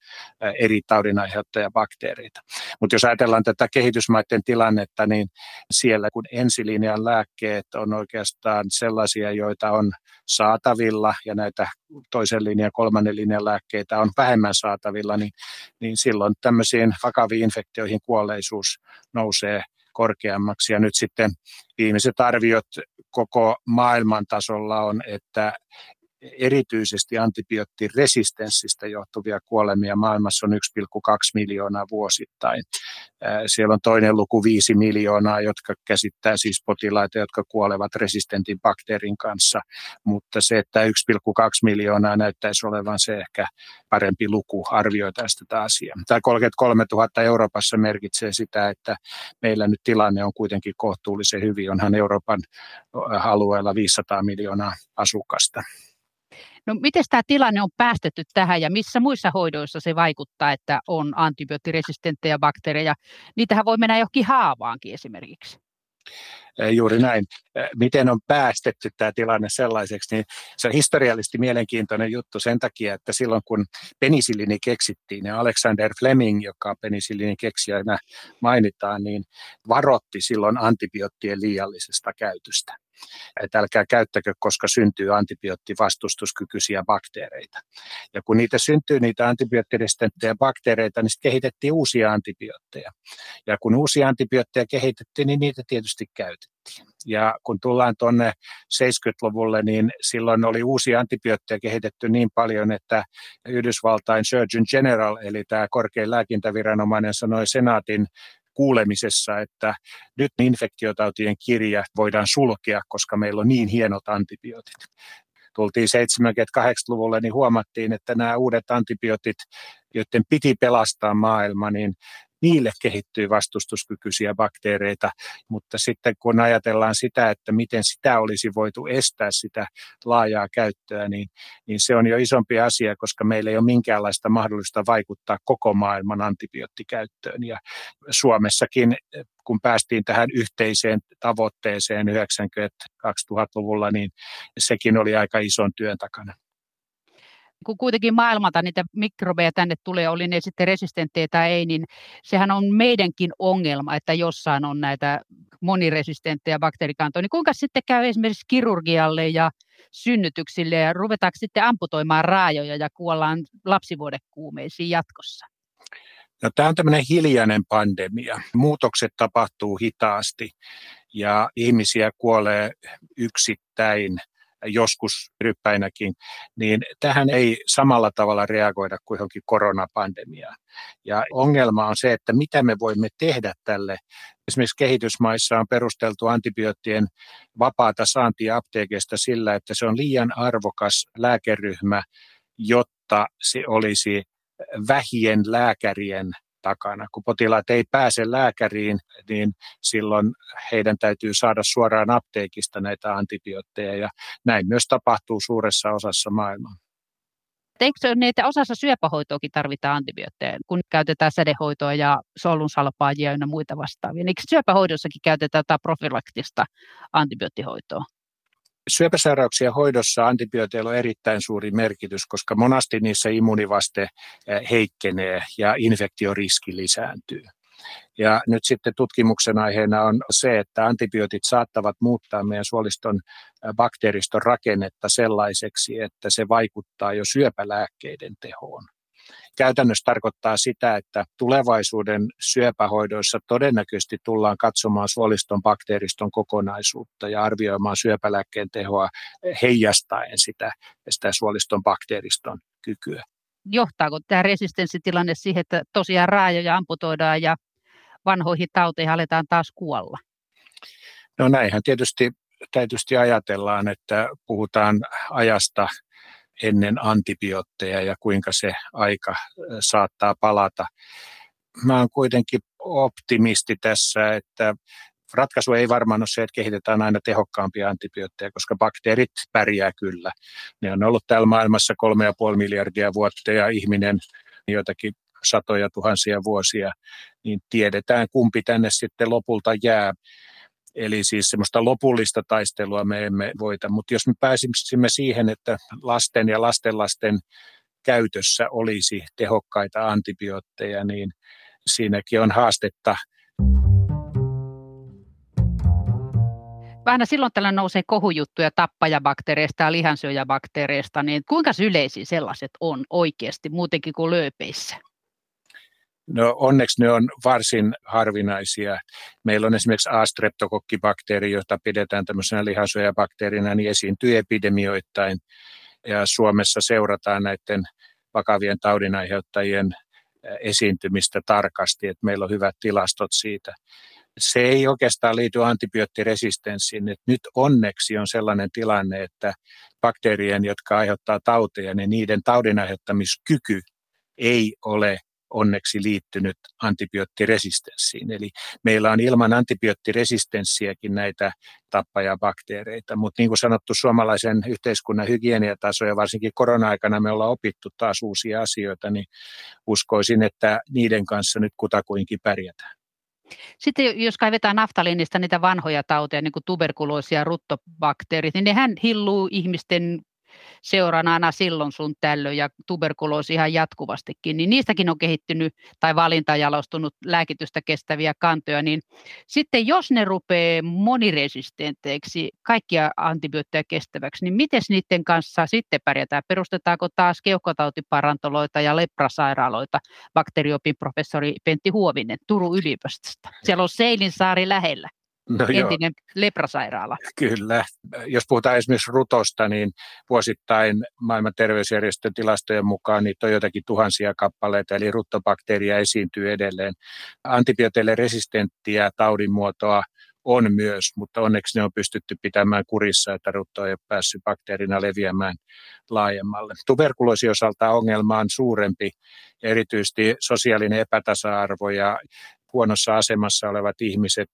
eri taudinaiheuttajabakteereita. Mutta jos ajatellaan tätä kehitysmaiden tilannetta, niin siellä kun ensilinjan lääkkeet on oikeastaan sellaisia, joita on saatavilla ja näitä toisen linjan ja kolmannen linjan lääkkeitä on vähemmän saatavilla, niin, niin silloin tämmöisiin vakaviin infektioihin kuolleisuus nousee korkeammaksi. Ja nyt sitten viimeiset arviot koko maailman tasolla on, että erityisesti antibioottiresistenssistä johtuvia kuolemia maailmassa on 1,2 miljoonaa vuosittain. Siellä on toinen luku 5 miljoonaa, jotka käsittää siis potilaita, jotka kuolevat resistentin bakteerin kanssa, mutta se, että 1,2 miljoonaa näyttäisi olevan se ehkä parempi luku arvioitaisiin tätä asiaa. Tämä 33 000 Euroopassa merkitsee sitä, että meillä nyt tilanne on kuitenkin kohtuullisen hyvin. Onhan Euroopan alueella 500 miljoonaa asukasta. No miten tämä tilanne on päästetty tähän ja missä muissa hoidoissa se vaikuttaa, että on antibioottiresistenttejä bakteereja? Niitähän voi mennä johonkin haavaankin esimerkiksi. Juuri näin. Miten on päästetty tämä tilanne sellaiseksi, niin se on historiallisesti mielenkiintoinen juttu sen takia, että silloin kun penisillini keksittiin ja Alexander Fleming, joka penisillini keksijänä mainitaan, niin varotti silloin antibioottien liiallisesta käytöstä että älkää käyttäkö, koska syntyy antibioottivastustuskykyisiä bakteereita. Ja kun niitä syntyy, niitä antibioottiresistenttejä bakteereita, niin kehitettiin uusia antibiootteja. Ja kun uusia antibiootteja kehitettiin, niin niitä tietysti käytettiin. Ja kun tullaan tuonne 70-luvulle, niin silloin oli uusia antibiootteja kehitetty niin paljon, että Yhdysvaltain Surgeon General, eli tämä korkein lääkintäviranomainen, sanoi senaatin kuulemisessa, että nyt infektiotautien kirja voidaan sulkea, koska meillä on niin hienot antibiootit. Tultiin 70-80-luvulle, niin huomattiin, että nämä uudet antibiootit, joiden piti pelastaa maailma, niin niille kehittyy vastustuskykyisiä bakteereita, mutta sitten kun ajatellaan sitä, että miten sitä olisi voitu estää sitä laajaa käyttöä, niin, niin se on jo isompi asia, koska meillä ei ole minkäänlaista mahdollista vaikuttaa koko maailman antibioottikäyttöön. Ja Suomessakin, kun päästiin tähän yhteiseen tavoitteeseen 90-2000-luvulla, niin sekin oli aika ison työn takana kun kuitenkin maailmalta niitä mikrobeja tänne tulee, oli ne sitten resistenttejä tai ei, niin sehän on meidänkin ongelma, että jossain on näitä moniresistenttejä bakteerikantoja. Niin kuinka sitten käy esimerkiksi kirurgialle ja synnytyksille ja ruvetaanko sitten amputoimaan raajoja ja kuollaan lapsivuodekuumeisiin jatkossa? No, tämä on tämmöinen hiljainen pandemia. Muutokset tapahtuu hitaasti ja ihmisiä kuolee yksittäin joskus ryppäinäkin, niin tähän ei samalla tavalla reagoida kuin johonkin koronapandemiaan. Ja ongelma on se, että mitä me voimme tehdä tälle. Esimerkiksi kehitysmaissa on perusteltu antibioottien vapaata saantia apteekista sillä, että se on liian arvokas lääkeryhmä, jotta se olisi vähien lääkärien takana. Kun potilaat ei pääse lääkäriin, niin silloin heidän täytyy saada suoraan apteekista näitä antibiootteja ja näin myös tapahtuu suuressa osassa maailmaa. Eikö niitä osassa syöpähoitoakin tarvitaan antibiootteja, kun käytetään sädehoitoa ja solunsalpaajia ja muita vastaavia? Eikö syöpähoidossakin käytetään jotain profilaktista antibioottihoitoa? Syöpäsairauksien hoidossa antibiooteilla on erittäin suuri merkitys, koska monasti niissä immunivaste heikkenee ja infektioriski lisääntyy. Ja nyt sitten tutkimuksen aiheena on se, että antibiootit saattavat muuttaa meidän suoliston bakteeriston rakennetta sellaiseksi, että se vaikuttaa jo syöpälääkkeiden tehoon. Käytännössä tarkoittaa sitä, että tulevaisuuden syöpähoidoissa todennäköisesti tullaan katsomaan suoliston bakteeriston kokonaisuutta ja arvioimaan syöpälääkkeen tehoa heijastaen sitä, sitä suoliston bakteeriston kykyä. Johtaako tämä resistenssitilanne siihen, että tosiaan raajoja amputoidaan ja vanhoihin tauteihin aletaan taas kuolla? No näinhän tietysti, tietysti ajatellaan, että puhutaan ajasta ennen antibiootteja ja kuinka se aika saattaa palata. Mä olen kuitenkin optimisti tässä, että ratkaisu ei varmaan ole se, että kehitetään aina tehokkaampia antibiootteja, koska bakteerit pärjää kyllä. Ne on ollut täällä maailmassa 3,5 miljardia vuotta ja ihminen joitakin satoja tuhansia vuosia, niin tiedetään kumpi tänne sitten lopulta jää. Eli siis semmoista lopullista taistelua me emme voita, mutta jos me pääsisimme siihen, että lasten ja lastenlasten käytössä olisi tehokkaita antibiootteja, niin siinäkin on haastetta. Aina silloin tällä nousee kohujuttuja tappajabakteereista ja lihansyöjäbakteereista, niin kuinka yleisiä sellaiset on oikeasti muutenkin kuin lööpeissä? No onneksi ne on varsin harvinaisia. Meillä on esimerkiksi A-streptokokkibakteeri, jota pidetään tämmöisenä lihansyöjäbakteerina, niin esiintyy epidemioittain. Ja Suomessa seurataan näiden vakavien taudinaiheuttajien esiintymistä tarkasti, että meillä on hyvät tilastot siitä. Se ei oikeastaan liity antibioottiresistenssiin. Että nyt onneksi on sellainen tilanne, että bakteerien, jotka aiheuttaa tauteja, niin niiden taudinaiheutamiskyky ei ole onneksi liittynyt antibioottiresistenssiin. Eli meillä on ilman antibioottiresistenssiäkin näitä tappajabakteereita, mutta niin kuin sanottu, suomalaisen yhteiskunnan hygieniataso ja varsinkin korona-aikana me ollaan opittu taas uusia asioita, niin uskoisin, että niiden kanssa nyt kutakuinkin pärjätään. Sitten jos kaivetaan naftaliinista niitä vanhoja tauteja, niin kuin tuberkuloosi ja ruttobakteerit, niin nehän hilluu ihmisten seurana aina silloin sun tällöin ja tuberkuloosi ihan jatkuvastikin, niin niistäkin on kehittynyt tai valintajalostunut lääkitystä kestäviä kantoja, niin sitten jos ne rupeaa moniresistenteiksi, kaikkia antibiootteja kestäväksi, niin miten niiden kanssa sitten pärjätään? Perustetaanko taas keuhkotautiparantoloita ja leprasairaaloita? Bakteriopin professori Pentti Huovinen Turun yliopistosta. Siellä on Seilinsaari lähellä. No entinen joo. leprasairaala. Kyllä. Jos puhutaan esimerkiksi rutosta, niin vuosittain maailman terveysjärjestön tilastojen mukaan niitä on jotakin tuhansia kappaleita, eli ruttobakteeria esiintyy edelleen. Antibiooteille resistenttiä taudinmuotoa on myös, mutta onneksi ne on pystytty pitämään kurissa, että rutto ei ole päässyt bakteerina leviämään laajemmalle. Tuberkuloosi osalta ongelma on suurempi, erityisesti sosiaalinen epätasa-arvo ja huonossa asemassa olevat ihmiset,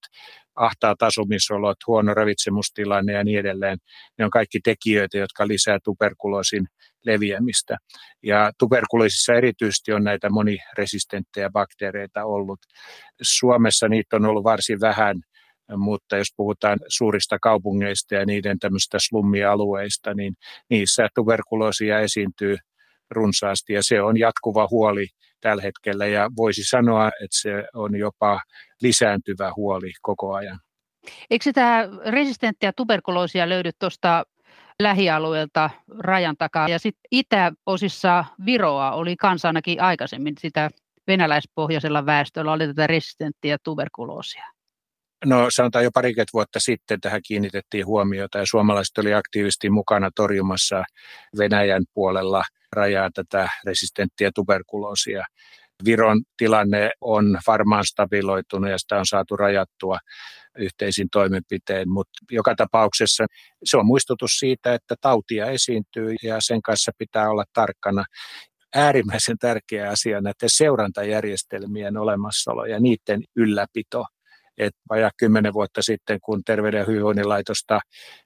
ahtaat asumisolot, huono ravitsemustilanne ja niin edelleen. Ne on kaikki tekijöitä, jotka lisää tuberkuloosin leviämistä. Ja tuberkuloosissa erityisesti on näitä moniresistenttejä bakteereita ollut. Suomessa niitä on ollut varsin vähän, mutta jos puhutaan suurista kaupungeista ja niiden tämmöistä slummialueista, niin niissä tuberkuloosia esiintyy runsaasti ja se on jatkuva huoli tällä hetkellä ja voisi sanoa, että se on jopa lisääntyvä huoli koko ajan. Eikö sitä resistenttiä tuberkuloosia löydy tuosta lähialueelta rajan takaa ja sitten itäosissa Viroa oli kanssa ainakin aikaisemmin sitä venäläispohjaisella väestöllä oli tätä resistenttiä tuberkuloosia? No sanotaan jo parikymmentä vuotta sitten tähän kiinnitettiin huomiota ja suomalaiset oli aktiivisesti mukana torjumassa Venäjän puolella rajaa tätä resistenttiä tuberkuloosia. Viron tilanne on varmaan stabiloitunut ja sitä on saatu rajattua yhteisin toimenpiteen, mutta joka tapauksessa se on muistutus siitä, että tautia esiintyy ja sen kanssa pitää olla tarkkana äärimmäisen tärkeä asia näiden seurantajärjestelmien olemassaolo ja niiden ylläpito että vajaa kymmenen vuotta sitten, kun Terveyden ja hyvinvoinnin laitosta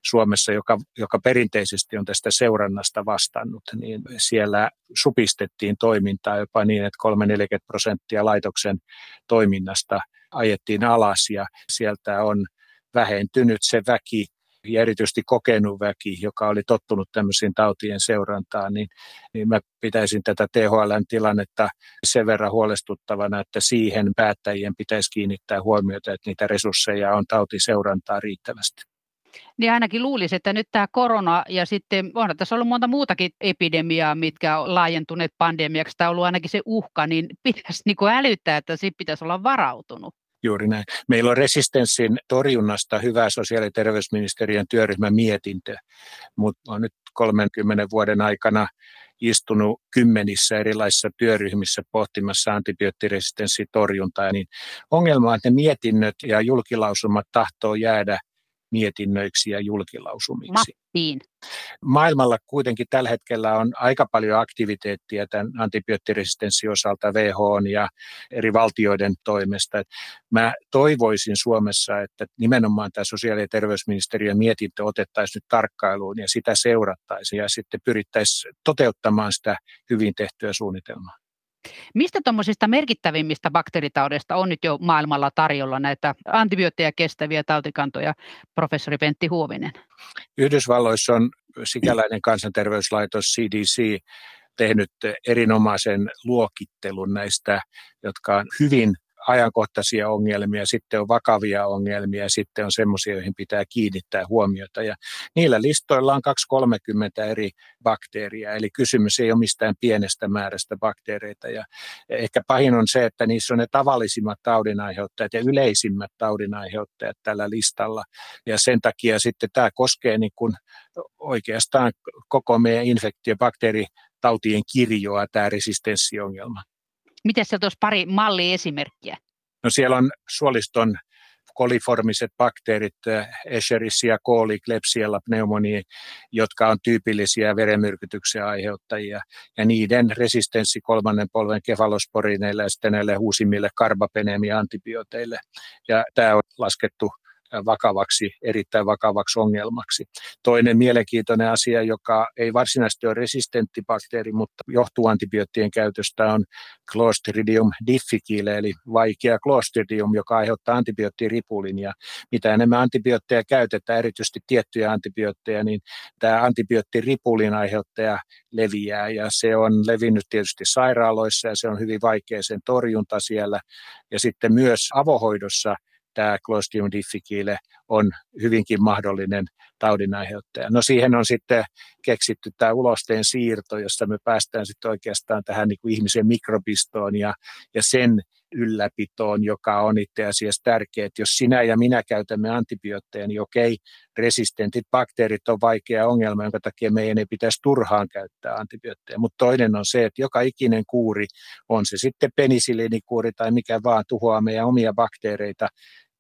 Suomessa, joka, joka perinteisesti on tästä seurannasta vastannut, niin siellä supistettiin toimintaa jopa niin, että 3-40 prosenttia laitoksen toiminnasta ajettiin alas ja sieltä on vähentynyt se väki, ja erityisesti kokenut väki, joka oli tottunut tämmöisiin tautien seurantaan, niin, niin mä pitäisin tätä THLn tilannetta sen verran huolestuttavana, että siihen päättäjien pitäisi kiinnittää huomiota, että niitä resursseja on tautiseurantaa riittävästi. Niin ainakin luulisi, että nyt tämä korona ja sitten on tässä ollut monta muutakin epidemiaa, mitkä on laajentuneet pandemiaksi, on ollut ainakin se uhka, niin pitäisi niin älyttää, että siitä pitäisi olla varautunut. Juuri näin. Meillä on resistenssin torjunnasta hyvä sosiaali- ja terveysministeriön työryhmän mietintö, mutta on nyt 30 vuoden aikana istunut kymmenissä erilaisissa työryhmissä pohtimassa antibioottiresistenssitorjuntaa, niin ongelma on, että ne mietinnöt ja julkilausumat tahtoo jäädä mietinnöiksi ja julkilausumiksi. Mappiin. Maailmalla kuitenkin tällä hetkellä on aika paljon aktiviteettia tämän antibioottiresistenssin osalta WHO ja eri valtioiden toimesta. Mä toivoisin Suomessa, että nimenomaan tämä sosiaali- ja terveysministeriön mietintö otettaisiin nyt tarkkailuun ja sitä seurattaisiin ja sitten pyrittäisiin toteuttamaan sitä hyvin tehtyä suunnitelmaa. Mistä tuommoisista merkittävimmistä bakteeritaudeista on nyt jo maailmalla tarjolla näitä antibiootteja kestäviä tautikantoja, professori Pentti Huovinen? Yhdysvalloissa on sikäläinen kansanterveyslaitos CDC tehnyt erinomaisen luokittelun näistä, jotka on hyvin ajankohtaisia ongelmia, sitten on vakavia ongelmia, sitten on semmoisia, joihin pitää kiinnittää huomiota. Ja niillä listoilla on 230 eri bakteeria, eli kysymys ei ole mistään pienestä määrästä bakteereita. Ja ehkä pahin on se, että niissä on ne tavallisimmat taudinaiheuttajat ja yleisimmät taudinaiheuttajat tällä listalla. Ja sen takia sitten tämä koskee niin kuin oikeastaan koko meidän infektiobakteeritautien kirjoa, tämä resistenssiongelma. Miten sieltä olisi pari malliesimerkkiä? No siellä on suoliston koliformiset bakteerit, eh, Escherichia coli, Klebsiella pneumoniae, jotka on tyypillisiä verenmyrkytyksen aiheuttajia. Ja niiden resistenssi kolmannen polven kefalosporineille ja sitten näille uusimmille karbapenemia-antibiooteille. Ja tämä on laskettu vakavaksi, erittäin vakavaksi ongelmaksi. Toinen mielenkiintoinen asia, joka ei varsinaisesti ole resistentti bakteeri, mutta johtuu antibioottien käytöstä, on Clostridium difficile, eli vaikea Clostridium, joka aiheuttaa antibioottiripulin. Ja mitä enemmän antibiootteja käytetään, erityisesti tiettyjä antibiootteja, niin tämä antibioottiripulin aiheuttaja leviää ja se on levinnyt tietysti sairaaloissa ja se on hyvin vaikea sen torjunta siellä. Ja sitten myös avohoidossa tämä Clostridium difficile on hyvinkin mahdollinen taudinaiheuttaja. No siihen on sitten keksitty tämä ulosteen siirto, jossa me päästään sitten oikeastaan tähän niin kuin ihmisen mikrobistoon ja, ja sen ylläpitoon, joka on itse asiassa tärkeää. Jos sinä ja minä käytämme antibiootteja, niin okei, resistentit bakteerit on vaikea ongelma, jonka takia meidän ei pitäisi turhaan käyttää antibiootteja. Mutta toinen on se, että joka ikinen kuuri, on se sitten penisiliinikuuri tai mikä vaan, tuhoaa meidän omia bakteereita,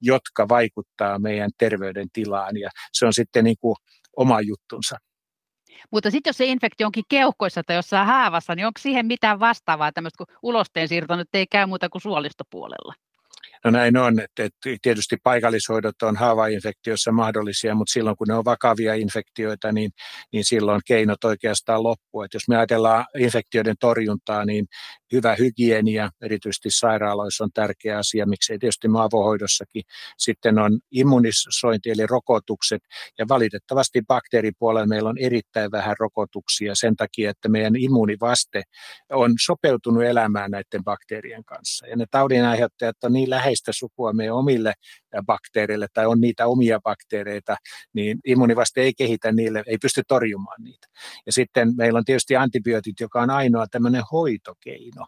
jotka vaikuttaa meidän terveydentilaan ja se on sitten niin kuin oma juttunsa. Mutta sitten jos se infektio onkin keuhkoissa tai jossain haavassa, niin onko siihen mitään vastaavaa tämmöistä, kun ulosteen siirto nyt ei käy muuta kuin suolistopuolella? No näin on, että, tietysti paikallishoidot on haavainfektioissa mahdollisia, mutta silloin kun ne on vakavia infektioita, niin, niin silloin keinot oikeastaan loppuu. Että jos me ajatellaan infektioiden torjuntaa, niin hyvä hygienia, erityisesti sairaaloissa on tärkeä asia, miksei tietysti maavohoidossakin. Sitten on immunisointi eli rokotukset ja valitettavasti bakteeripuolella meillä on erittäin vähän rokotuksia sen takia, että meidän immunivaste on sopeutunut elämään näiden bakteerien kanssa. Ja ne taudinaiheuttajat on niin läheistä sukua meidän omille bakteereille tai on niitä omia bakteereita, niin immunivaste ei kehitä niille, ei pysty torjumaan niitä. Ja sitten meillä on tietysti antibiootit, joka on ainoa tämmöinen hoitokeino.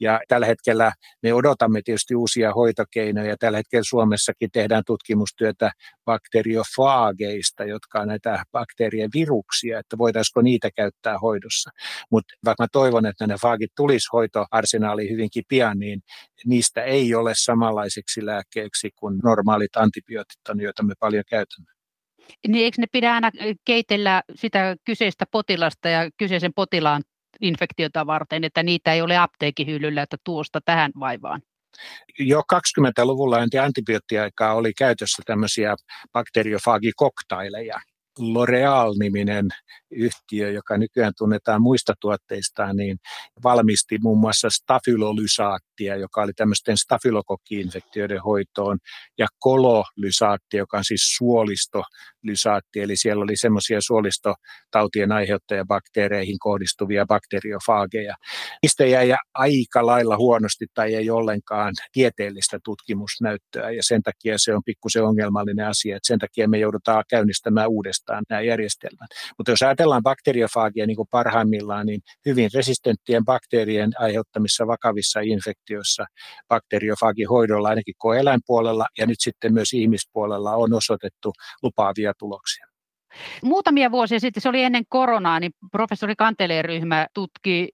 Ja tällä hetkellä me odotamme tietysti uusia hoitokeinoja. Tällä hetkellä Suomessakin tehdään tutkimustyötä bakteriofaageista, jotka on näitä bakteerien viruksia, että voitaisiko niitä käyttää hoidossa. Mutta vaikka mä toivon, että ne faagit tulisi hoitoarsenaaliin hyvinkin pian, niin niistä ei ole samanlaiseksi lääkkeeksi kuin normaalit antibiootit joita me paljon käytämme. Niin eikö ne pidä aina keitellä sitä kyseistä potilasta ja kyseisen potilaan infektiota varten, että niitä ei ole apteekihyllyllä, että tuosta tähän vaivaan? Jo 20-luvulla antibioottiaikaa oli käytössä tämmöisiä bakteriofaagikoktaileja, L'Oreal-niminen yhtiö, joka nykyään tunnetaan muista tuotteistaan, niin valmisti muun muassa stafylolysaattia, joka oli tämmöisten stafylokokki-infektioiden hoitoon, ja kololysaatti, joka on siis suolistolysaatti, eli siellä oli semmoisia suolistotautien aiheuttajabakteereihin kohdistuvia bakteriofaageja. Niistä jäi aika lailla huonosti tai ei ollenkaan tieteellistä tutkimusnäyttöä, ja sen takia se on pikkusen ongelmallinen asia, että sen takia me joudutaan käynnistämään uudestaan uudestaan nämä järjestelmät. Mutta jos ajatellaan bakteriofaagia niin kuin parhaimmillaan, niin hyvin resistenttien bakteerien aiheuttamissa vakavissa infektioissa bakteriofaagihoidolla ainakin koeläinpuolella ja nyt sitten myös ihmispuolella on osoitettu lupaavia tuloksia. Muutamia vuosia sitten, se oli ennen koronaa, niin professori Kanteleen ryhmä tutki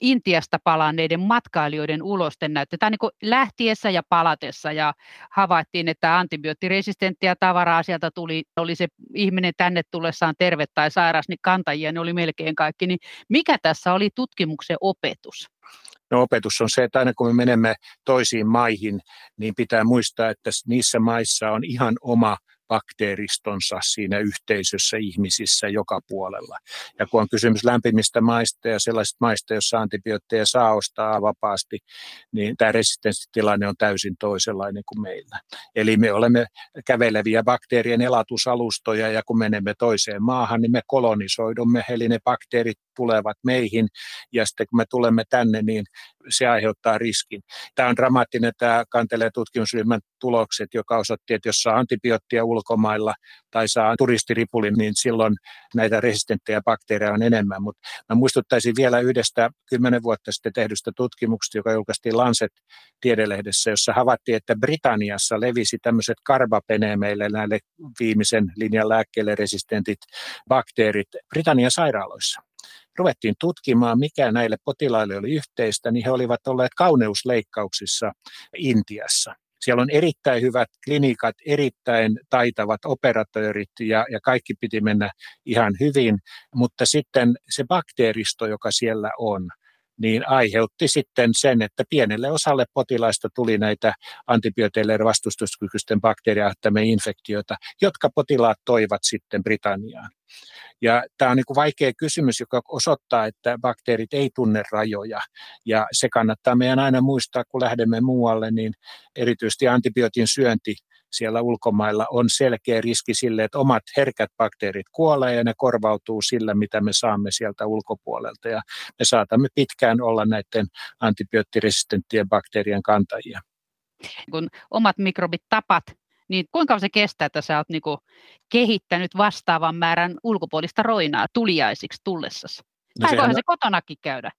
Intiasta palanneiden matkailijoiden ulosten näyttöä niin lähtiessä ja palatessa ja havaittiin, että antibioottiresistenttiä tavaraa sieltä tuli, oli se ihminen tänne tullessaan terve tai sairas, niin kantajia ne oli melkein kaikki. Niin mikä tässä oli tutkimuksen opetus? No opetus on se, että aina kun me menemme toisiin maihin, niin pitää muistaa, että niissä maissa on ihan oma bakteeristonsa siinä yhteisössä ihmisissä joka puolella. Ja kun on kysymys lämpimistä maista ja sellaisista maista, joissa antibiootteja saa ostaa vapaasti, niin tämä resistenssitilanne on täysin toisenlainen kuin meillä. Eli me olemme käveleviä bakteerien elatusalustoja ja kun menemme toiseen maahan, niin me kolonisoidumme, eli ne bakteerit tulevat meihin ja sitten kun me tulemme tänne, niin se aiheuttaa riskin. Tämä on dramaattinen tämä kantelee tutkimusryhmän tulokset, joka osoitti, että jos saa antibioottia ulkomailla tai saa turistiripulin, niin silloin näitä resistenttejä bakteereja on enemmän. Mutta mä muistuttaisin vielä yhdestä kymmenen vuotta sitten tehdystä tutkimuksesta, joka julkaistiin Lancet tiedelehdessä, jossa havaittiin, että Britanniassa levisi tämmöiset karbapenemeille näille viimeisen linjan lääkkeelle resistentit bakteerit Britannian sairaaloissa ruvettiin tutkimaan, mikä näille potilaille oli yhteistä, niin he olivat olleet kauneusleikkauksissa Intiassa. Siellä on erittäin hyvät klinikat, erittäin taitavat operatöörit ja, ja kaikki piti mennä ihan hyvin, mutta sitten se bakteeristo, joka siellä on, niin aiheutti sitten sen, että pienelle osalle potilaista tuli näitä antibiooteille vastustuskykyisten bakteeriaiheuttamia infektioita, jotka potilaat toivat sitten Britanniaan. Ja tämä on niin kuin vaikea kysymys, joka osoittaa, että bakteerit ei tunne rajoja. Ja se kannattaa meidän aina muistaa, kun lähdemme muualle, niin erityisesti antibiootin syönti siellä ulkomailla on selkeä riski sille, että omat herkät bakteerit kuolee ja ne korvautuu sillä, mitä me saamme sieltä ulkopuolelta. Ja me saatamme pitkään olla näiden antibioottiresistenttien bakteerien kantajia. Kun omat mikrobit tapat, niin kuinka se kestää, että sä oot niinku kehittänyt vastaavan määrän ulkopuolista roinaa tuliaisiksi tullessasi? No Voihan se kotonakin käydä.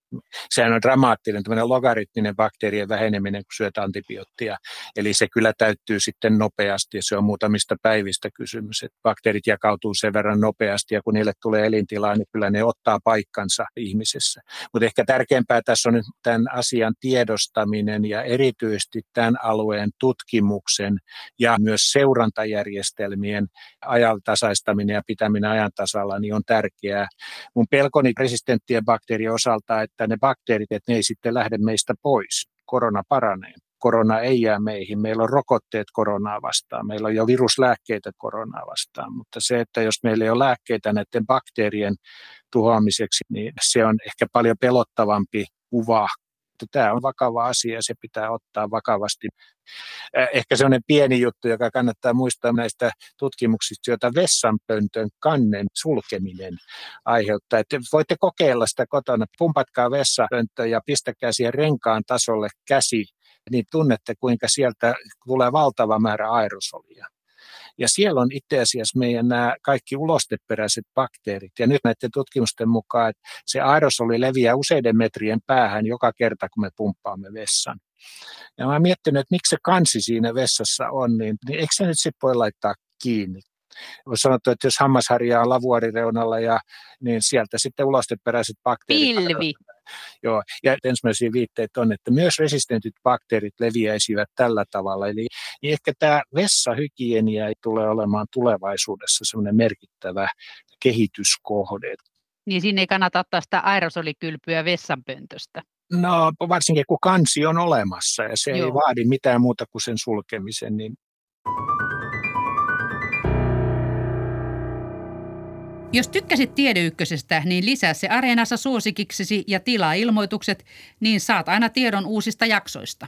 Sehän on dramaattinen tämmöinen logaritminen bakteerien väheneminen, kun syöt antibioottia. Eli se kyllä täyttyy sitten nopeasti ja se on muutamista päivistä kysymys. Että bakteerit jakautuu sen verran nopeasti ja kun niille tulee elintilaa, niin kyllä ne ottaa paikkansa ihmisessä. Mutta ehkä tärkeämpää tässä on nyt tämän asian tiedostaminen ja erityisesti tämän alueen tutkimuksen ja myös seurantajärjestelmien ajantasaistaminen ja pitäminen ajantasalla niin on tärkeää. Mun pelkoni resistenttien bakteerien osalta, että ne bakteerit, että ne ei sitten lähde meistä pois. Korona paranee. Korona ei jää meihin. Meillä on rokotteet koronaa vastaan. Meillä on jo viruslääkkeitä koronaa vastaan. Mutta se, että jos meillä ei ole lääkkeitä näiden bakteerien tuhoamiseksi, niin se on ehkä paljon pelottavampi kuva Tämä on vakava asia ja se pitää ottaa vakavasti. Ehkä sellainen pieni juttu, joka kannattaa muistaa näistä tutkimuksista, joita vessanpöntön kannen sulkeminen aiheuttaa. Että voitte kokeilla sitä kotona. Pumpatkaa vessapönttö ja pistäkää siihen renkaan tasolle käsi, niin tunnette kuinka sieltä tulee valtava määrä aerosolia. Ja siellä on itse asiassa meidän nämä kaikki ulosteperäiset bakteerit. Ja nyt näiden tutkimusten mukaan, että se aerosoli leviää useiden metrien päähän joka kerta, kun me pumppaamme vessan. Ja mä miettinyt, että miksi se kansi siinä vessassa on, niin, niin eikö se nyt sitten voi laittaa kiinni? on sanottu, että jos hammasharja on lavuorireunalla, ja, niin sieltä sitten ulosteperäiset bakteerit. Pilvi. Joo, ja ensimmäisiä viitteitä on, että myös resistentit bakteerit leviäisivät tällä tavalla. Eli niin ehkä tämä vessahygienia tulee olemaan tulevaisuudessa semmoinen merkittävä kehityskohde. Niin sinne ei kannata ottaa sitä aerosolikylpyä vessanpöntöstä. No varsinkin kun kansi on olemassa ja se Joo. ei vaadi mitään muuta kuin sen sulkemisen, niin Jos tykkäsit Tiedeykkösestä, niin lisää se Areenassa suosikiksesi ja tilaa ilmoitukset, niin saat aina tiedon uusista jaksoista.